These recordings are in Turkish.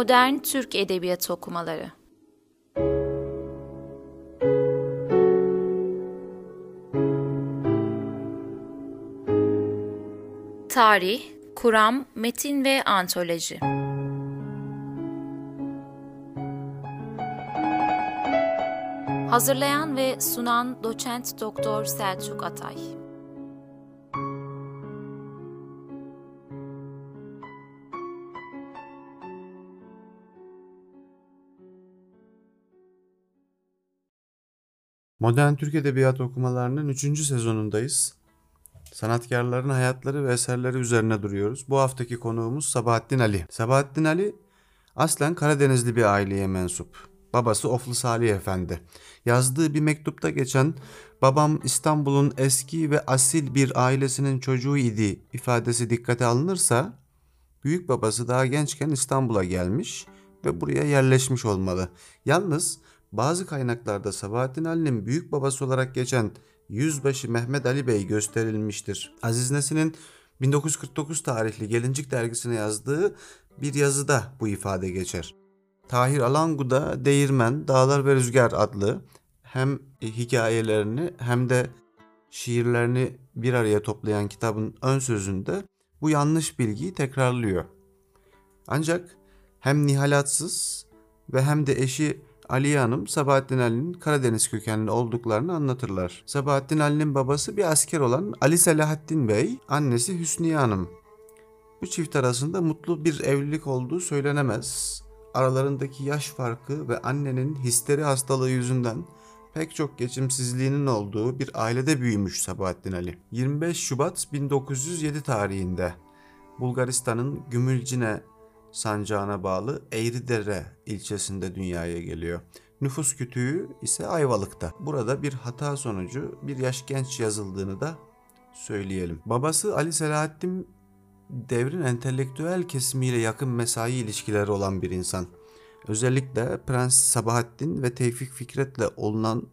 Modern Türk Edebiyatı Okumaları. Tarih, Kuram, Metin ve Antoloji. Hazırlayan ve sunan Doçent Doktor Selçuk Atay Modern Türk Edebiyatı okumalarının 3. sezonundayız. Sanatkarların hayatları ve eserleri üzerine duruyoruz. Bu haftaki konuğumuz Sabahattin Ali. Sabahattin Ali aslen Karadenizli bir aileye mensup. Babası Oflu Salih Efendi. Yazdığı bir mektupta geçen babam İstanbul'un eski ve asil bir ailesinin çocuğu idi ifadesi dikkate alınırsa büyük babası daha gençken İstanbul'a gelmiş ve buraya yerleşmiş olmalı. Yalnız bazı kaynaklarda Sabahattin Ali'nin büyük babası olarak geçen Yüzbaşı Mehmet Ali Bey gösterilmiştir. Aziz Nesin'in 1949 tarihli Gelincik dergisine yazdığı bir yazıda bu ifade geçer. Tahir Alangu'da Değirmen, Dağlar ve Rüzgar adlı hem hikayelerini hem de şiirlerini bir araya toplayan kitabın ön sözünde bu yanlış bilgiyi tekrarlıyor. Ancak hem nihalatsız ve hem de eşi Aliye Hanım Sabahattin Ali'nin Karadeniz kökenli olduklarını anlatırlar. Sabahattin Ali'nin babası bir asker olan Ali Selahattin Bey, annesi Hüsniye Hanım. Bu çift arasında mutlu bir evlilik olduğu söylenemez. Aralarındaki yaş farkı ve annenin histeri hastalığı yüzünden pek çok geçimsizliğinin olduğu bir ailede büyümüş Sabahattin Ali. 25 Şubat 1907 tarihinde Bulgaristan'ın Gümülcine sancağına bağlı Eğridere ilçesinde dünyaya geliyor. Nüfus kütüğü ise Ayvalık'ta. Burada bir hata sonucu bir yaş genç yazıldığını da söyleyelim. Babası Ali Selahattin devrin entelektüel kesimiyle yakın mesai ilişkileri olan bir insan. Özellikle Prens Sabahattin ve Tevfik Fikret'le olunan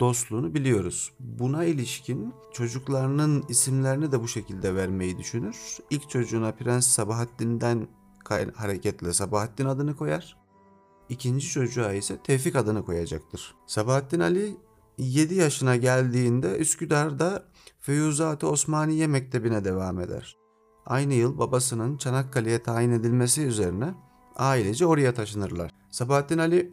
dostluğunu biliyoruz. Buna ilişkin çocuklarının isimlerini de bu şekilde vermeyi düşünür. İlk çocuğuna Prens Sabahattin'den hareketle Sabahattin adını koyar. İkinci çocuğa ise Tevfik adını koyacaktır. Sabahattin Ali 7 yaşına geldiğinde Üsküdar'da Feyuzat-ı Osmaniye Mektebi'ne devam eder. Aynı yıl babasının Çanakkale'ye tayin edilmesi üzerine ailece oraya taşınırlar. Sabahattin Ali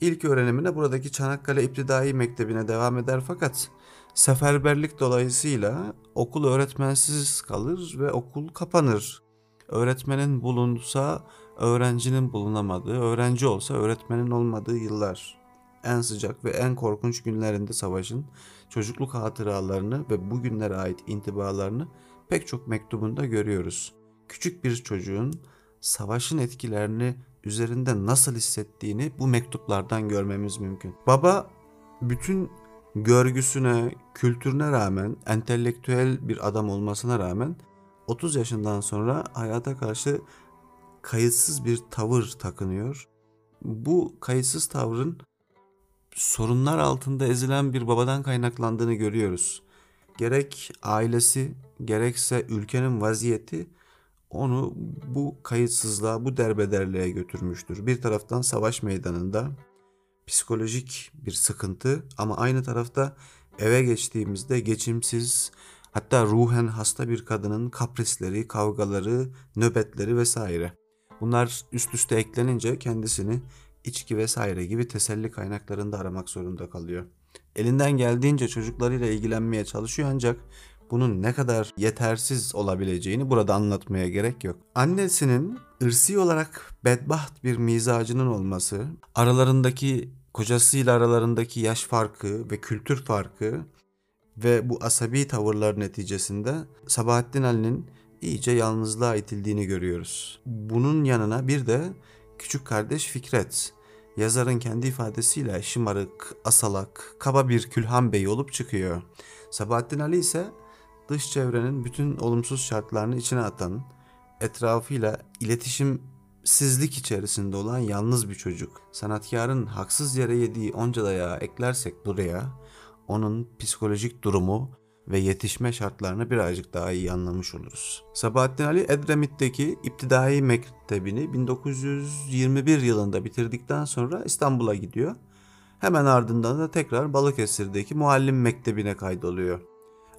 ilk öğrenimine buradaki Çanakkale İptidai Mektebi'ne devam eder fakat seferberlik dolayısıyla okul öğretmensiz kalır ve okul kapanır. Öğretmenin bulunsa öğrencinin bulunamadığı, öğrenci olsa öğretmenin olmadığı yıllar. En sıcak ve en korkunç günlerinde savaşın çocukluk hatıralarını ve bugünlere ait intibalarını pek çok mektubunda görüyoruz. Küçük bir çocuğun savaşın etkilerini üzerinde nasıl hissettiğini bu mektuplardan görmemiz mümkün. Baba bütün görgüsüne, kültürüne rağmen, entelektüel bir adam olmasına rağmen 30 yaşından sonra hayata karşı kayıtsız bir tavır takınıyor. Bu kayıtsız tavrın sorunlar altında ezilen bir babadan kaynaklandığını görüyoruz. Gerek ailesi gerekse ülkenin vaziyeti onu bu kayıtsızlığa, bu derbederliğe götürmüştür. Bir taraftan savaş meydanında psikolojik bir sıkıntı ama aynı tarafta eve geçtiğimizde geçimsiz, Hatta ruhen hasta bir kadının kaprisleri, kavgaları, nöbetleri vesaire. Bunlar üst üste eklenince kendisini içki vesaire gibi teselli kaynaklarında aramak zorunda kalıyor. Elinden geldiğince çocuklarıyla ilgilenmeye çalışıyor ancak bunun ne kadar yetersiz olabileceğini burada anlatmaya gerek yok. Annesinin ırsi olarak bedbaht bir mizacının olması, aralarındaki kocasıyla aralarındaki yaş farkı ve kültür farkı ve bu asabi tavırlar neticesinde Sabahattin Ali'nin iyice yalnızlığa itildiğini görüyoruz. Bunun yanına bir de küçük kardeş Fikret, yazarın kendi ifadesiyle şımarık, asalak, kaba bir külhan bey olup çıkıyor. Sabahattin Ali ise dış çevrenin bütün olumsuz şartlarını içine atan, etrafıyla iletişimsizlik içerisinde olan yalnız bir çocuk. Sanatkarın haksız yere yediği onca dayağı eklersek buraya onun psikolojik durumu ve yetişme şartlarını birazcık daha iyi anlamış oluruz. Sabahattin Ali Edremit'teki İptidai Mektebi'ni 1921 yılında bitirdikten sonra İstanbul'a gidiyor. Hemen ardından da tekrar Balıkesir'deki Muallim Mektebi'ne kaydoluyor.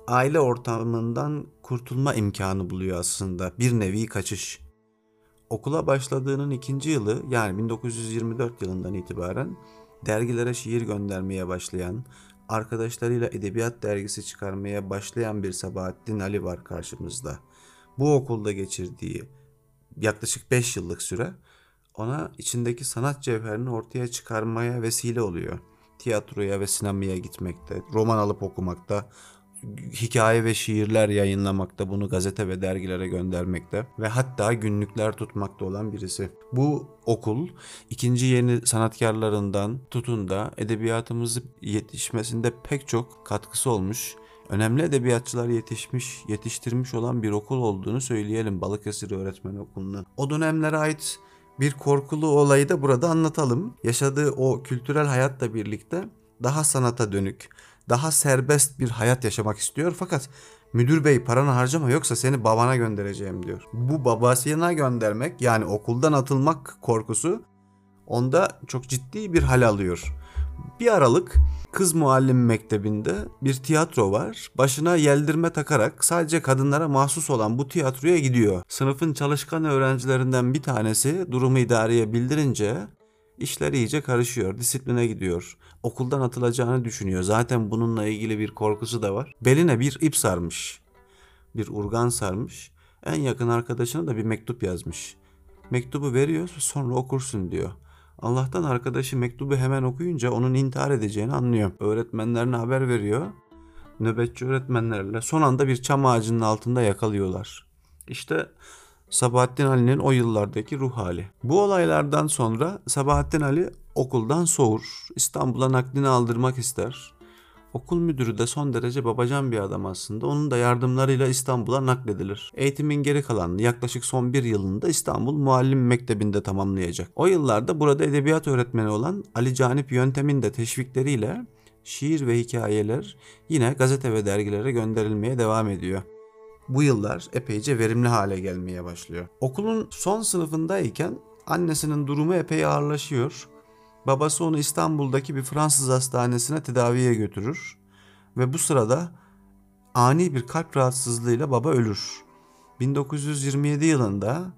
Aile ortamından kurtulma imkanı buluyor aslında. Bir nevi kaçış. Okula başladığının ikinci yılı yani 1924 yılından itibaren dergilere şiir göndermeye başlayan, arkadaşlarıyla edebiyat dergisi çıkarmaya başlayan bir Sabahattin Ali var karşımızda. Bu okulda geçirdiği yaklaşık 5 yıllık süre ona içindeki sanat cevherini ortaya çıkarmaya vesile oluyor. Tiyatroya ve sinemaya gitmekte, roman alıp okumakta, hikaye ve şiirler yayınlamakta, bunu gazete ve dergilere göndermekte ve hatta günlükler tutmakta olan birisi. Bu okul ikinci yeni sanatkarlarından tutun da edebiyatımızı yetişmesinde pek çok katkısı olmuş önemli edebiyatçılar yetişmiş, yetiştirmiş olan bir okul olduğunu söyleyelim Balıkesir Öğretmen Okulu'nun. O dönemlere ait bir korkulu olayı da burada anlatalım. Yaşadığı o kültürel hayatla birlikte daha sanata dönük, daha serbest bir hayat yaşamak istiyor fakat müdür bey paranı harcama yoksa seni babana göndereceğim diyor. Bu babasına göndermek yani okuldan atılmak korkusu onda çok ciddi bir hal alıyor. Bir aralık kız muallim mektebinde bir tiyatro var. Başına yeldirme takarak sadece kadınlara mahsus olan bu tiyatroya gidiyor. Sınıfın çalışkan öğrencilerinden bir tanesi durumu idareye bildirince işler iyice karışıyor. Disipline gidiyor. Okuldan atılacağını düşünüyor. Zaten bununla ilgili bir korkusu da var. Beline bir ip sarmış. Bir urgan sarmış. En yakın arkadaşına da bir mektup yazmış. Mektubu veriyor sonra okursun diyor. Allah'tan arkadaşı mektubu hemen okuyunca onun intihar edeceğini anlıyor. Öğretmenlerine haber veriyor. Nöbetçi öğretmenlerle son anda bir çam ağacının altında yakalıyorlar. İşte Sabahattin Ali'nin o yıllardaki ruh hali. Bu olaylardan sonra Sabahattin Ali okuldan soğur. İstanbul'a naklini aldırmak ister. Okul müdürü de son derece babacan bir adam aslında. Onun da yardımlarıyla İstanbul'a nakledilir. Eğitimin geri kalanını yaklaşık son bir yılında İstanbul Muallim Mektebi'nde tamamlayacak. O yıllarda burada edebiyat öğretmeni olan Ali Canip Yöntem'in de teşvikleriyle şiir ve hikayeler yine gazete ve dergilere gönderilmeye devam ediyor bu yıllar epeyce verimli hale gelmeye başlıyor. Okulun son sınıfındayken annesinin durumu epey ağırlaşıyor. Babası onu İstanbul'daki bir Fransız hastanesine tedaviye götürür ve bu sırada ani bir kalp rahatsızlığıyla baba ölür. 1927 yılında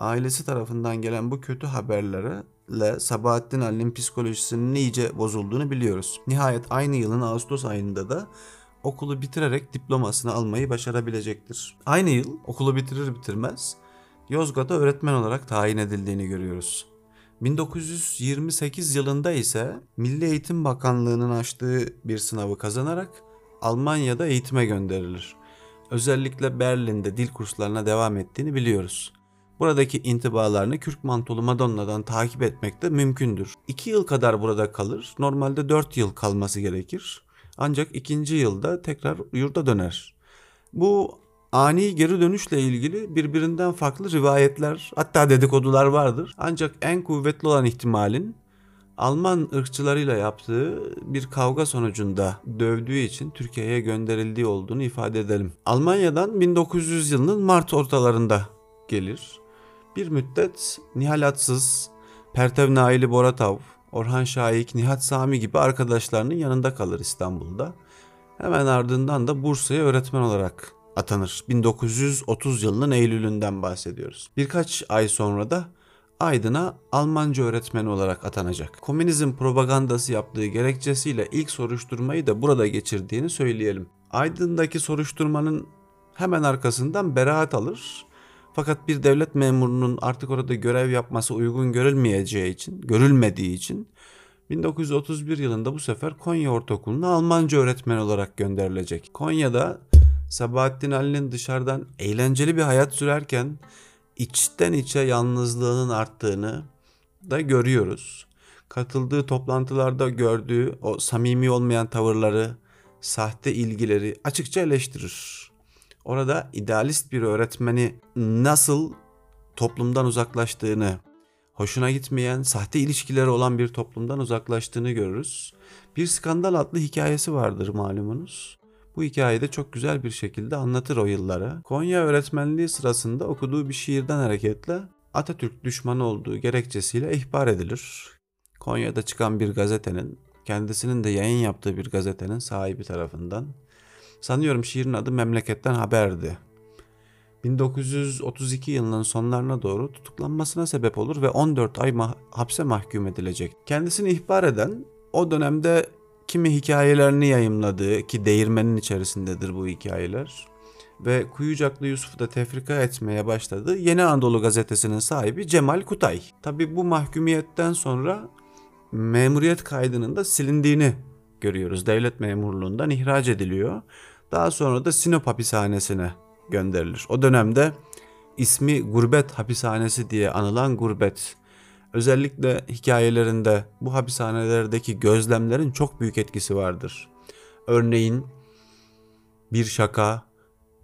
ailesi tarafından gelen bu kötü haberlerle Sabahattin Ali'nin psikolojisinin iyice bozulduğunu biliyoruz. Nihayet aynı yılın Ağustos ayında da okulu bitirerek diplomasını almayı başarabilecektir. Aynı yıl okulu bitirir bitirmez Yozgat'a öğretmen olarak tayin edildiğini görüyoruz. 1928 yılında ise Milli Eğitim Bakanlığı'nın açtığı bir sınavı kazanarak Almanya'da eğitime gönderilir. Özellikle Berlin'de dil kurslarına devam ettiğini biliyoruz. Buradaki intibalarını Kürk Mantolu Madonna'dan takip etmek de mümkündür. 2 yıl kadar burada kalır. Normalde 4 yıl kalması gerekir. Ancak ikinci yılda tekrar yurda döner. Bu ani geri dönüşle ilgili birbirinden farklı rivayetler hatta dedikodular vardır. Ancak en kuvvetli olan ihtimalin Alman ırkçılarıyla yaptığı bir kavga sonucunda dövdüğü için Türkiye'ye gönderildiği olduğunu ifade edelim. Almanya'dan 1900 yılının Mart ortalarında gelir. Bir müddet Nihalatsız, Pertev Naili Boratav, Orhan Şahik, Nihat Sami gibi arkadaşlarının yanında kalır İstanbul'da. Hemen ardından da Bursa'ya öğretmen olarak atanır. 1930 yılının Eylül'ünden bahsediyoruz. Birkaç ay sonra da Aydın'a Almanca öğretmeni olarak atanacak. Komünizm propagandası yaptığı gerekçesiyle ilk soruşturmayı da burada geçirdiğini söyleyelim. Aydın'daki soruşturmanın hemen arkasından beraat alır fakat bir devlet memurunun artık orada görev yapması uygun görülmeyeceği için, görülmediği için 1931 yılında bu sefer Konya Ortaokulu'na Almanca öğretmen olarak gönderilecek. Konya'da Sabahattin Ali'nin dışarıdan eğlenceli bir hayat sürerken içten içe yalnızlığının arttığını da görüyoruz. Katıldığı toplantılarda gördüğü o samimi olmayan tavırları, sahte ilgileri açıkça eleştirir. Orada idealist bir öğretmeni nasıl toplumdan uzaklaştığını, hoşuna gitmeyen, sahte ilişkileri olan bir toplumdan uzaklaştığını görürüz. Bir skandal adlı hikayesi vardır malumunuz. Bu hikayede çok güzel bir şekilde anlatır o yılları. Konya öğretmenliği sırasında okuduğu bir şiirden hareketle Atatürk düşmanı olduğu gerekçesiyle ihbar edilir. Konya'da çıkan bir gazetenin, kendisinin de yayın yaptığı bir gazetenin sahibi tarafından. Sanıyorum şiirin adı Memleketten Haberdi. 1932 yılının sonlarına doğru tutuklanmasına sebep olur ve 14 ay ma- hapse mahkum edilecek. Kendisini ihbar eden o dönemde kimi hikayelerini yayımladığı ki değirmenin içerisindedir bu hikayeler ve Kuyucaklı Yusuf'u da tefrika etmeye başladı. Yeni Anadolu gazetesinin sahibi Cemal Kutay. Tabi bu mahkumiyetten sonra memuriyet kaydının da silindiğini görüyoruz. Devlet memurluğundan ihraç ediliyor. Daha sonra da Sinop hapishanesine gönderilir. O dönemde ismi Gurbet Hapishanesi diye anılan Gurbet özellikle hikayelerinde bu hapishanelerdeki gözlemlerin çok büyük etkisi vardır. Örneğin bir şaka,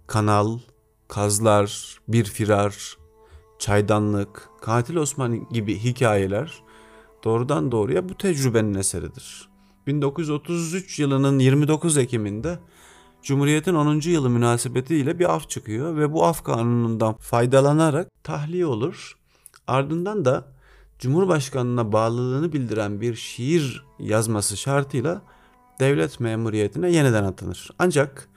kanal, kazlar, bir firar, çaydanlık, katil Osman gibi hikayeler doğrudan doğruya bu tecrübenin eseridir. 1933 yılının 29 Ekim'inde Cumhuriyet'in 10. yılı münasebetiyle bir af çıkıyor ve bu af kanunundan faydalanarak tahliye olur. Ardından da Cumhurbaşkanına bağlılığını bildiren bir şiir yazması şartıyla devlet memuriyetine yeniden atanır. Ancak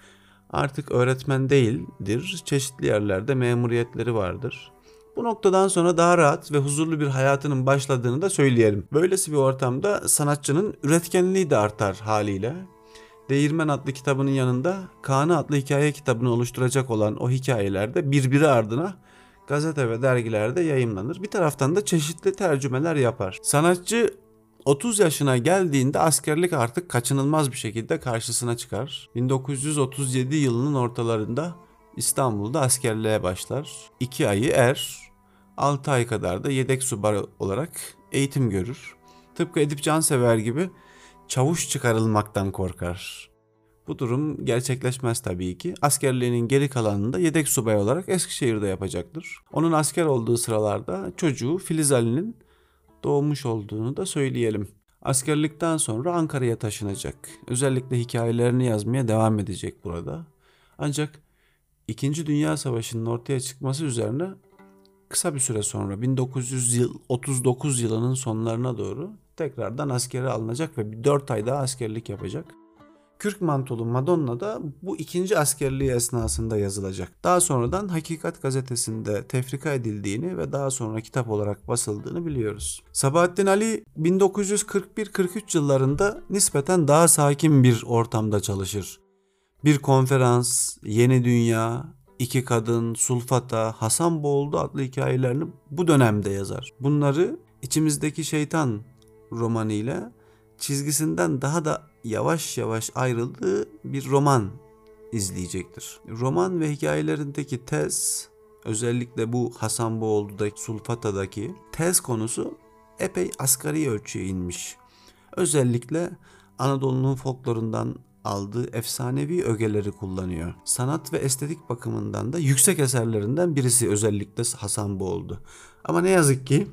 artık öğretmen değildir, çeşitli yerlerde memuriyetleri vardır. Bu noktadan sonra daha rahat ve huzurlu bir hayatının başladığını da söyleyelim. Böylesi bir ortamda sanatçının üretkenliği de artar haliyle. Değirmen adlı kitabının yanında Kaan'ı adlı hikaye kitabını oluşturacak olan o hikayelerde birbiri ardına gazete ve dergilerde yayımlanır. Bir taraftan da çeşitli tercümeler yapar. Sanatçı 30 yaşına geldiğinde askerlik artık kaçınılmaz bir şekilde karşısına çıkar. 1937 yılının ortalarında İstanbul'da askerliğe başlar. 2 ayı er, 6 ay kadar da yedek subay olarak eğitim görür. Tıpkı Edip Cansever gibi çavuş çıkarılmaktan korkar. Bu durum gerçekleşmez tabii ki. Askerliğinin geri kalanını da yedek subay olarak Eskişehir'de yapacaktır. Onun asker olduğu sıralarda çocuğu Filiz Ali'nin doğmuş olduğunu da söyleyelim. Askerlikten sonra Ankara'ya taşınacak. Özellikle hikayelerini yazmaya devam edecek burada. Ancak İkinci Dünya Savaşı'nın ortaya çıkması üzerine kısa bir süre sonra 1939 yılının sonlarına doğru tekrardan askere alınacak ve bir 4 ay daha askerlik yapacak. Kürk Mantolu Madonna da bu ikinci askerliği esnasında yazılacak. Daha sonradan Hakikat gazetesinde tefrika edildiğini ve daha sonra kitap olarak basıldığını biliyoruz. Sabahattin Ali 1941-43 yıllarında nispeten daha sakin bir ortamda çalışır. Bir konferans, Yeni Dünya, İki Kadın, Sulfata, Hasan Boğuldu adlı hikayelerini bu dönemde yazar. Bunları içimizdeki şeytan romanıyla çizgisinden daha da yavaş yavaş ayrıldığı bir roman izleyecektir. Roman ve hikayelerindeki tez özellikle bu Hasan Boğuldu'daki Sulfata'daki tez konusu epey asgari ölçüye inmiş. Özellikle Anadolu'nun folklorundan aldığı efsanevi ögeleri kullanıyor. Sanat ve estetik bakımından da yüksek eserlerinden birisi özellikle Hasan. Ama ne yazık ki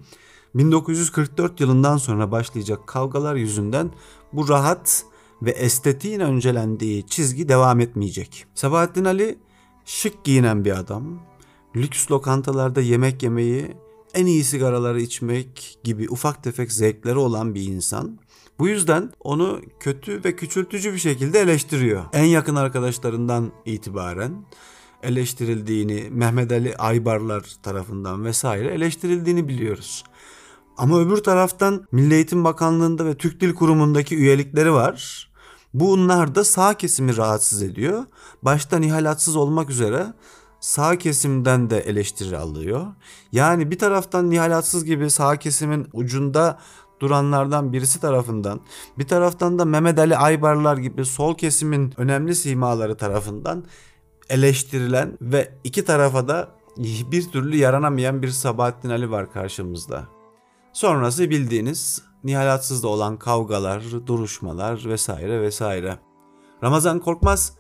1944 yılından sonra başlayacak kavgalar yüzünden bu rahat ve estetiğin öncelendiği çizgi devam etmeyecek. Sabahattin Ali şık giyinen bir adam. Lüks lokantalarda yemek yemeyi, en iyi sigaraları içmek gibi ufak tefek zevkleri olan bir insan. Bu yüzden onu kötü ve küçültücü bir şekilde eleştiriyor. En yakın arkadaşlarından itibaren eleştirildiğini, Mehmet Ali Aybarlar tarafından vesaire eleştirildiğini biliyoruz. Ama öbür taraftan Milli Eğitim Bakanlığı'nda ve Türk Dil Kurumu'ndaki üyelikleri var. Bunlar da sağ kesimi rahatsız ediyor. Başta nihalatsız olmak üzere sağ kesimden de eleştiri alıyor. Yani bir taraftan nihalatsız gibi sağ kesimin ucunda duranlardan birisi tarafından bir taraftan da Mehmet Ali Aybarlar gibi sol kesimin önemli simaları tarafından eleştirilen ve iki tarafa da bir türlü yaranamayan bir Sabahattin Ali var karşımızda. Sonrası bildiğiniz nihalatsız da olan kavgalar, duruşmalar vesaire vesaire. Ramazan Korkmaz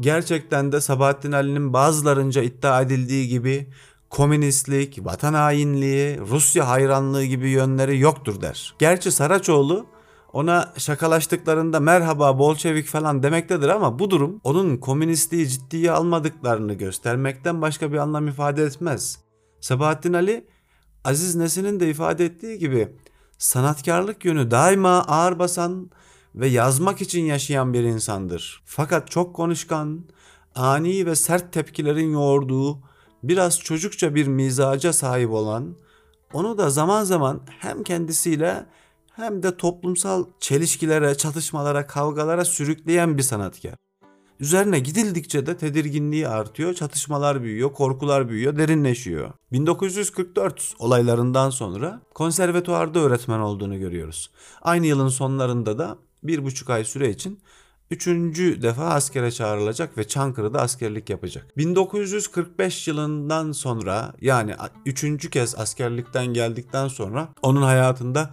gerçekten de Sabahattin Ali'nin bazılarınca iddia edildiği gibi komünistlik, vatan hainliği, Rusya hayranlığı gibi yönleri yoktur der. Gerçi Saraçoğlu ona şakalaştıklarında merhaba Bolşevik falan demektedir ama bu durum onun komünistliği ciddiye almadıklarını göstermekten başka bir anlam ifade etmez. Sabahattin Ali Aziz Nesin'in de ifade ettiği gibi sanatkarlık yönü daima ağır basan ve yazmak için yaşayan bir insandır. Fakat çok konuşkan, ani ve sert tepkilerin yoğurduğu, biraz çocukça bir mizaca sahip olan, onu da zaman zaman hem kendisiyle hem de toplumsal çelişkilere, çatışmalara, kavgalara sürükleyen bir sanatkar. Üzerine gidildikçe de tedirginliği artıyor, çatışmalar büyüyor, korkular büyüyor, derinleşiyor. 1944 olaylarından sonra konservatuarda öğretmen olduğunu görüyoruz. Aynı yılın sonlarında da bir buçuk ay süre için üçüncü defa askere çağrılacak ve Çankırı'da askerlik yapacak. 1945 yılından sonra yani üçüncü kez askerlikten geldikten sonra onun hayatında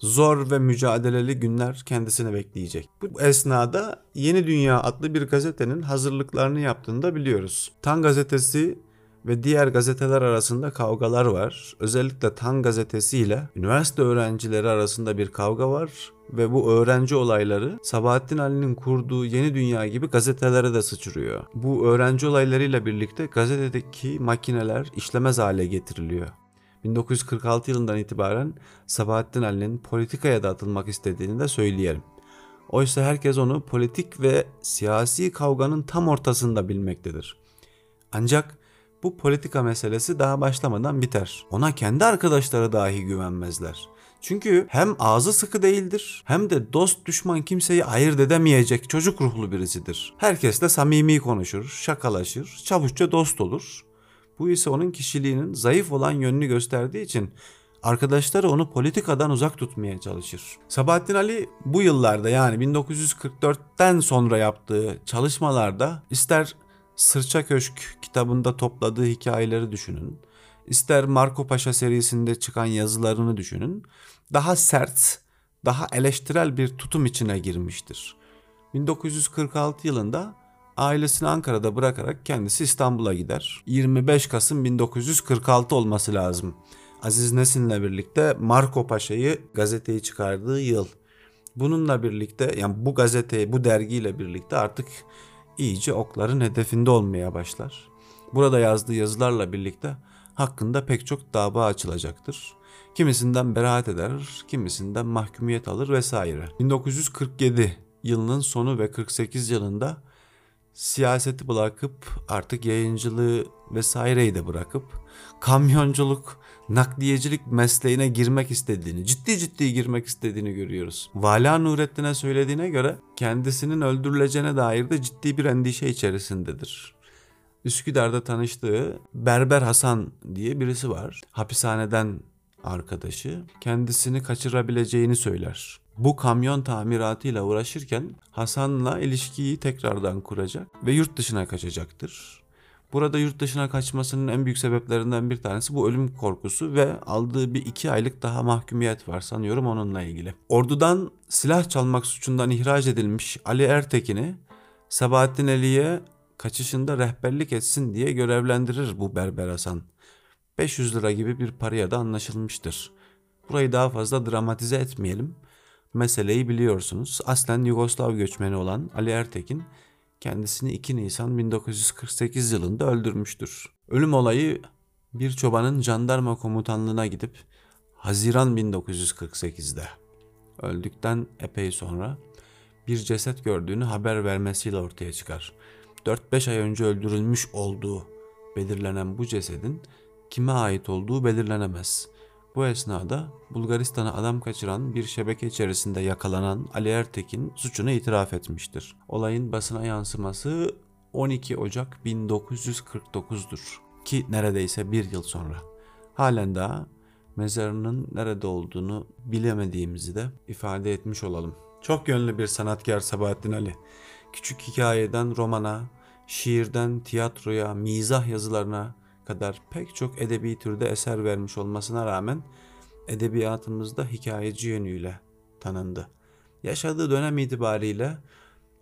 zor ve mücadeleli günler kendisini bekleyecek. Bu esnada Yeni Dünya adlı bir gazetenin hazırlıklarını yaptığını da biliyoruz. Tan gazetesi ve diğer gazeteler arasında kavgalar var. Özellikle Tan gazetesi ile üniversite öğrencileri arasında bir kavga var ve bu öğrenci olayları Sabahattin Ali'nin kurduğu Yeni Dünya gibi gazetelere de sıçrıyor. Bu öğrenci olaylarıyla birlikte gazetedeki makineler işlemez hale getiriliyor. 1946 yılından itibaren Sabahattin Ali'nin politikaya da atılmak istediğini de söyleyelim. Oysa herkes onu politik ve siyasi kavganın tam ortasında bilmektedir. Ancak bu politika meselesi daha başlamadan biter. Ona kendi arkadaşları dahi güvenmezler. Çünkü hem ağzı sıkı değildir hem de dost düşman kimseyi ayırt edemeyecek çocuk ruhlu birisidir. Herkesle samimi konuşur, şakalaşır, çavuşça dost olur. Bu ise onun kişiliğinin zayıf olan yönünü gösterdiği için arkadaşları onu politikadan uzak tutmaya çalışır. Sabahattin Ali bu yıllarda yani 1944'ten sonra yaptığı çalışmalarda ister Sırça Köşk kitabında topladığı hikayeleri düşünün, ister Marco Paşa serisinde çıkan yazılarını düşünün, daha sert, daha eleştirel bir tutum içine girmiştir. 1946 yılında ailesini Ankara'da bırakarak kendisi İstanbul'a gider. 25 Kasım 1946 olması lazım. Aziz Nesin'le birlikte Marco Paşa'yı gazeteyi çıkardığı yıl. Bununla birlikte yani bu gazeteyi bu dergiyle birlikte artık iyice okların hedefinde olmaya başlar. Burada yazdığı yazılarla birlikte hakkında pek çok dava açılacaktır. Kimisinden beraat eder, kimisinden mahkumiyet alır vesaire. 1947 yılının sonu ve 48 yılında siyaseti bırakıp artık yayıncılığı vesaireyi de bırakıp kamyonculuk, nakliyecilik mesleğine girmek istediğini, ciddi ciddi girmek istediğini görüyoruz. Vala Nurettin'e söylediğine göre kendisinin öldürüleceğine dair de ciddi bir endişe içerisindedir. Üsküdar'da tanıştığı Berber Hasan diye birisi var. Hapishaneden arkadaşı kendisini kaçırabileceğini söyler. Bu kamyon tamiratıyla uğraşırken Hasan'la ilişkiyi tekrardan kuracak ve yurt dışına kaçacaktır. Burada yurt dışına kaçmasının en büyük sebeplerinden bir tanesi bu ölüm korkusu ve aldığı bir iki aylık daha mahkumiyet var sanıyorum onunla ilgili. Ordudan silah çalmak suçundan ihraç edilmiş Ali Ertekin'i Sabahattin Ali'ye kaçışında rehberlik etsin diye görevlendirir bu Berber Hasan. 500 lira gibi bir paraya da anlaşılmıştır. Burayı daha fazla dramatize etmeyelim. Meseleyi biliyorsunuz. Aslen Yugoslav göçmeni olan Ali Ertekin kendisini 2 Nisan 1948 yılında öldürmüştür. Ölüm olayı bir çobanın jandarma komutanlığına gidip Haziran 1948'de öldükten epey sonra bir ceset gördüğünü haber vermesiyle ortaya çıkar. 4-5 ay önce öldürülmüş olduğu belirlenen bu cesedin kime ait olduğu belirlenemez. Bu esnada Bulgaristan'a adam kaçıran bir şebeke içerisinde yakalanan Ali Ertekin suçunu itiraf etmiştir. Olayın basına yansıması 12 Ocak 1949'dur ki neredeyse bir yıl sonra. Halen daha mezarının nerede olduğunu bilemediğimizi de ifade etmiş olalım. Çok yönlü bir sanatkar Sabahattin Ali. Küçük hikayeden romana, şiirden tiyatroya, mizah yazılarına, kadar pek çok edebi türde eser vermiş olmasına rağmen edebiyatımızda hikayeci yönüyle tanındı. Yaşadığı dönem itibariyle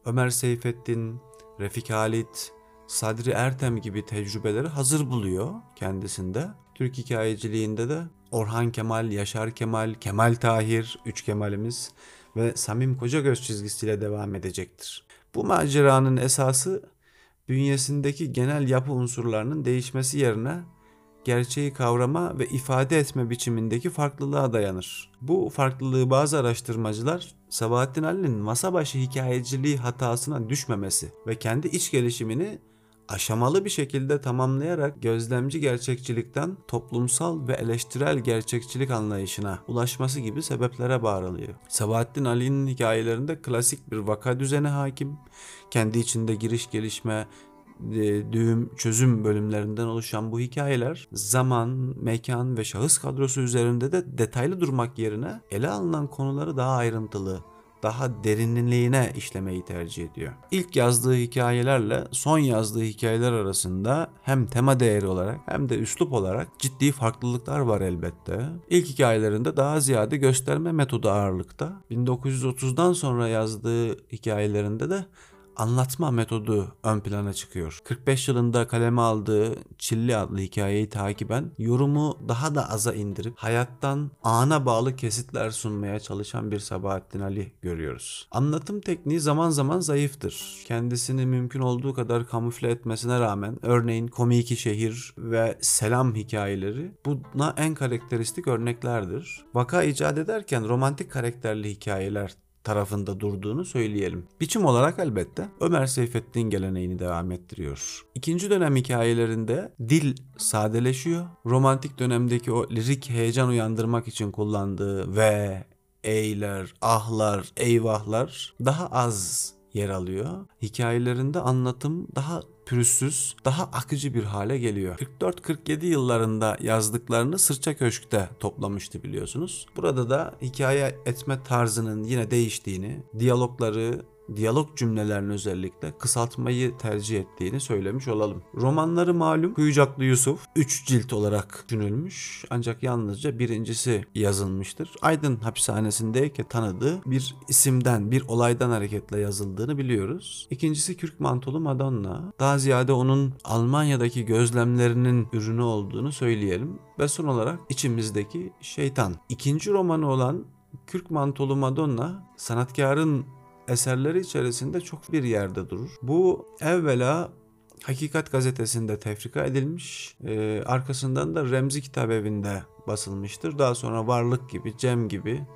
Ömer Seyfettin, Refik Halit, Sadri Ertem gibi tecrübeleri hazır buluyor kendisinde. Türk hikayeciliğinde de Orhan Kemal, Yaşar Kemal, Kemal Tahir, üç Kemalimiz ve Samim Kocagöz çizgisiyle devam edecektir. Bu maceranın esası bünyesindeki genel yapı unsurlarının değişmesi yerine gerçeği kavrama ve ifade etme biçimindeki farklılığa dayanır. Bu farklılığı bazı araştırmacılar Sabahattin Ali'nin masa başı hikayeciliği hatasına düşmemesi ve kendi iç gelişimini aşamalı bir şekilde tamamlayarak gözlemci gerçekçilikten toplumsal ve eleştirel gerçekçilik anlayışına ulaşması gibi sebeplere bağrılıyor. Sabahattin Ali'nin hikayelerinde klasik bir vaka düzeni hakim, kendi içinde giriş gelişme, e, düğüm, çözüm bölümlerinden oluşan bu hikayeler zaman, mekan ve şahıs kadrosu üzerinde de detaylı durmak yerine ele alınan konuları daha ayrıntılı, daha derinliğine işlemeyi tercih ediyor. İlk yazdığı hikayelerle son yazdığı hikayeler arasında hem tema değeri olarak hem de üslup olarak ciddi farklılıklar var elbette. İlk hikayelerinde daha ziyade gösterme metodu ağırlıkta. 1930'dan sonra yazdığı hikayelerinde de anlatma metodu ön plana çıkıyor. 45 yılında kaleme aldığı Çilli adlı hikayeyi takiben yorumu daha da aza indirip hayattan ana bağlı kesitler sunmaya çalışan bir Sabahattin Ali görüyoruz. Anlatım tekniği zaman zaman zayıftır. Kendisini mümkün olduğu kadar kamufle etmesine rağmen örneğin Komiki Şehir ve Selam hikayeleri buna en karakteristik örneklerdir. Vaka icat ederken romantik karakterli hikayeler tarafında durduğunu söyleyelim. Biçim olarak elbette Ömer Seyfettin geleneğini devam ettiriyor. İkinci dönem hikayelerinde dil sadeleşiyor. Romantik dönemdeki o lirik heyecan uyandırmak için kullandığı ve, eyler, ahlar, eyvahlar daha az yer alıyor. Hikayelerinde anlatım daha pürüzsüz, daha akıcı bir hale geliyor. 44-47 yıllarında yazdıklarını Sırça Köşk'te toplamıştı biliyorsunuz. Burada da hikaye etme tarzının yine değiştiğini, diyalogları diyalog cümlelerini özellikle kısaltmayı tercih ettiğini söylemiş olalım. Romanları malum Kuyucaklı Yusuf 3 cilt olarak düşünülmüş ancak yalnızca birincisi yazılmıştır. Aydın hapishanesindeyken tanıdığı bir isimden, bir olaydan hareketle yazıldığını biliyoruz. İkincisi Kürk Mantolu Madonna. Daha ziyade onun Almanya'daki gözlemlerinin ürünü olduğunu söyleyelim. Ve son olarak içimizdeki şeytan. İkinci romanı olan Kürk Mantolu Madonna sanatkarın eserleri içerisinde çok bir yerde durur. Bu evvela Hakikat gazetesinde tefrika edilmiş. Ee, arkasından da Remzi Kitap Evi'nde basılmıştır. Daha sonra Varlık gibi, Cem gibi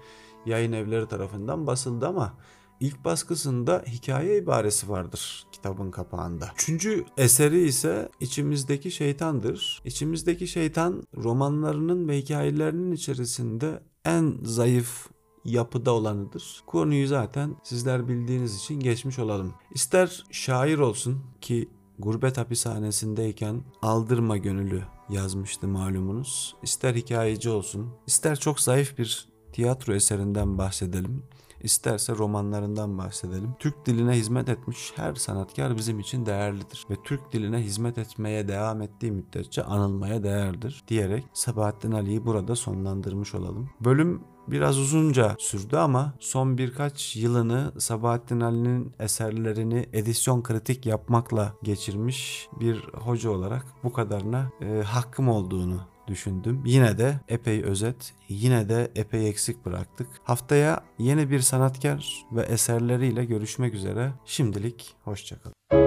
yayın evleri tarafından basıldı ama ilk baskısında hikaye ibaresi vardır kitabın kapağında. Üçüncü eseri ise İçimizdeki Şeytandır. İçimizdeki Şeytan romanlarının ve hikayelerinin içerisinde en zayıf yapıda olanıdır. Konuyu zaten sizler bildiğiniz için geçmiş olalım. İster şair olsun ki gurbet hapishanesindeyken aldırma gönüllü yazmıştı malumunuz. İster hikayeci olsun, ister çok zayıf bir tiyatro eserinden bahsedelim. İsterse romanlarından bahsedelim. Türk diline hizmet etmiş her sanatkar bizim için değerlidir ve Türk diline hizmet etmeye devam ettiği müddetçe anılmaya değerdir diyerek Sabahattin Ali'yi burada sonlandırmış olalım. Bölüm biraz uzunca sürdü ama son birkaç yılını Sabahattin Ali'nin eserlerini edisyon kritik yapmakla geçirmiş bir hoca olarak bu kadarına e, hakkım olduğunu düşündüm. Yine de epey özet, yine de epey eksik bıraktık. Haftaya yeni bir sanatkar ve eserleriyle görüşmek üzere. Şimdilik hoşçakalın.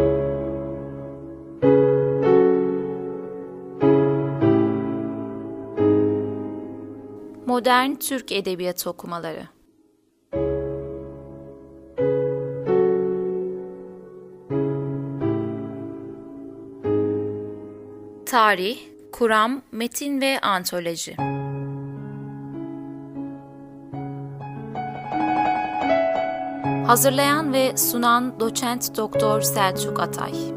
Modern Türk Edebiyatı Okumaları. Tarih, Kuram, Metin ve Antoloji. Hazırlayan ve sunan Doçent Doktor Selçuk Atay